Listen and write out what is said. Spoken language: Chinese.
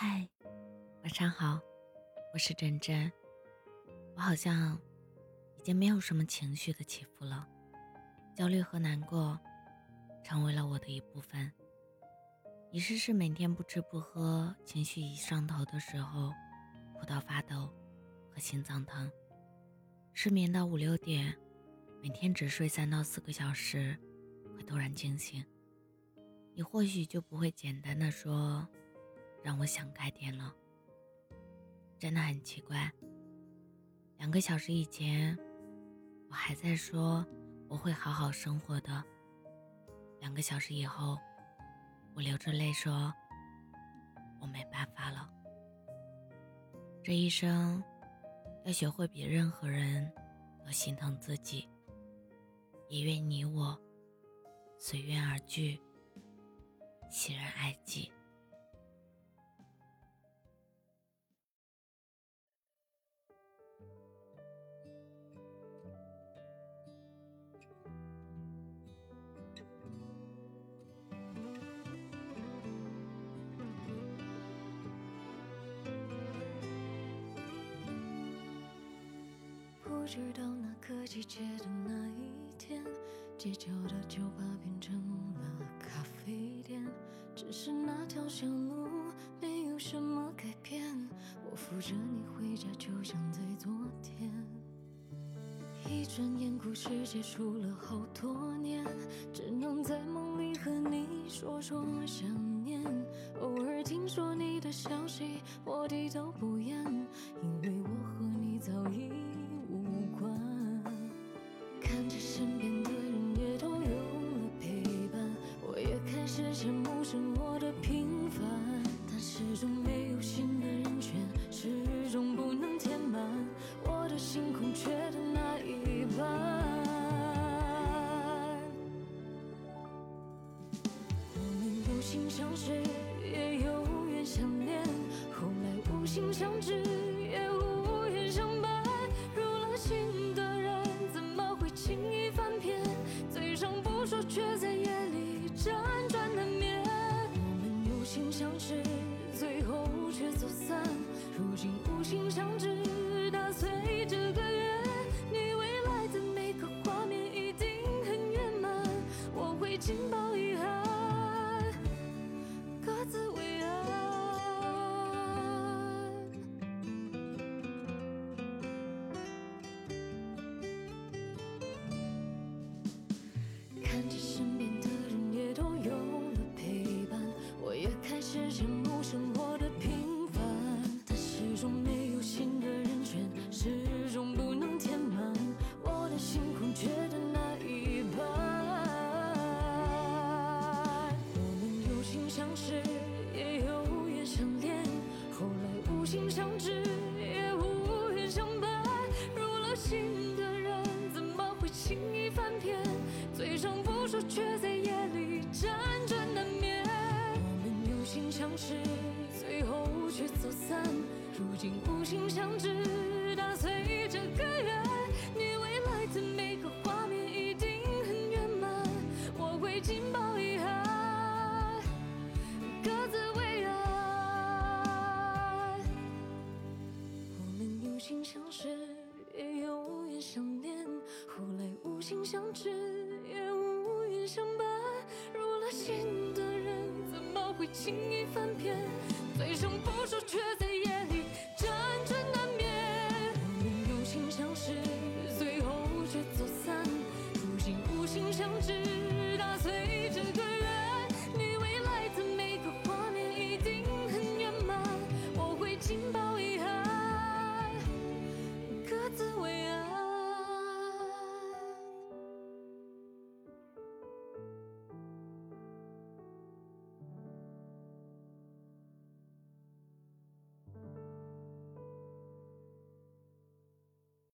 嗨，晚上好，我是真真。我好像已经没有什么情绪的起伏了，焦虑和难过成为了我的一部分。一试试每天不吃不喝，情绪一上头的时候，哭到发抖和心脏疼，失眠到五六点，每天只睡三到四个小时，会突然惊醒。你或许就不会简单的说。让我想开点了，真的很奇怪。两个小时以前，我还在说我会好好生活的；两个小时以后，我流着泪说我没办法了。这一生，要学会比任何人都心疼自己，也愿你我随缘而聚，喜人爱己。知道那个季节的那一天，街角的酒吧变成了咖啡店。只是那条小路没有什么改变，我扶着你回家就像在昨天。一转眼，故事结束了好多年，只能在梦里和你说说想念。偶尔听说你的消息，我低头不言，因为我和你早已。看着身边的人也都有了陪伴，我也开始羡慕生活的平凡。但始终没有新的人选，始终不能填满我的心空缺的那一半。我们有心相识，也有缘相恋，后来无心相知。也无缘相伴心的人怎么会轻易翻篇？嘴上不说却在夜里辗转难眠。我们有心相识，最后却走散。如今无心相知，打碎这个圆。你未来的每个画面一定很圆满，我会紧抱遗憾，各自看着身上不说，却在夜里辗转难眠。我们有心相识，最后却走散。如今无心相知，打碎这个缘。你未来的每个画面一定很圆满，我会紧抱遗憾，各自为安。我们有心相识，也有缘相恋，后来无心相知。轻易翻篇？最终不说，却在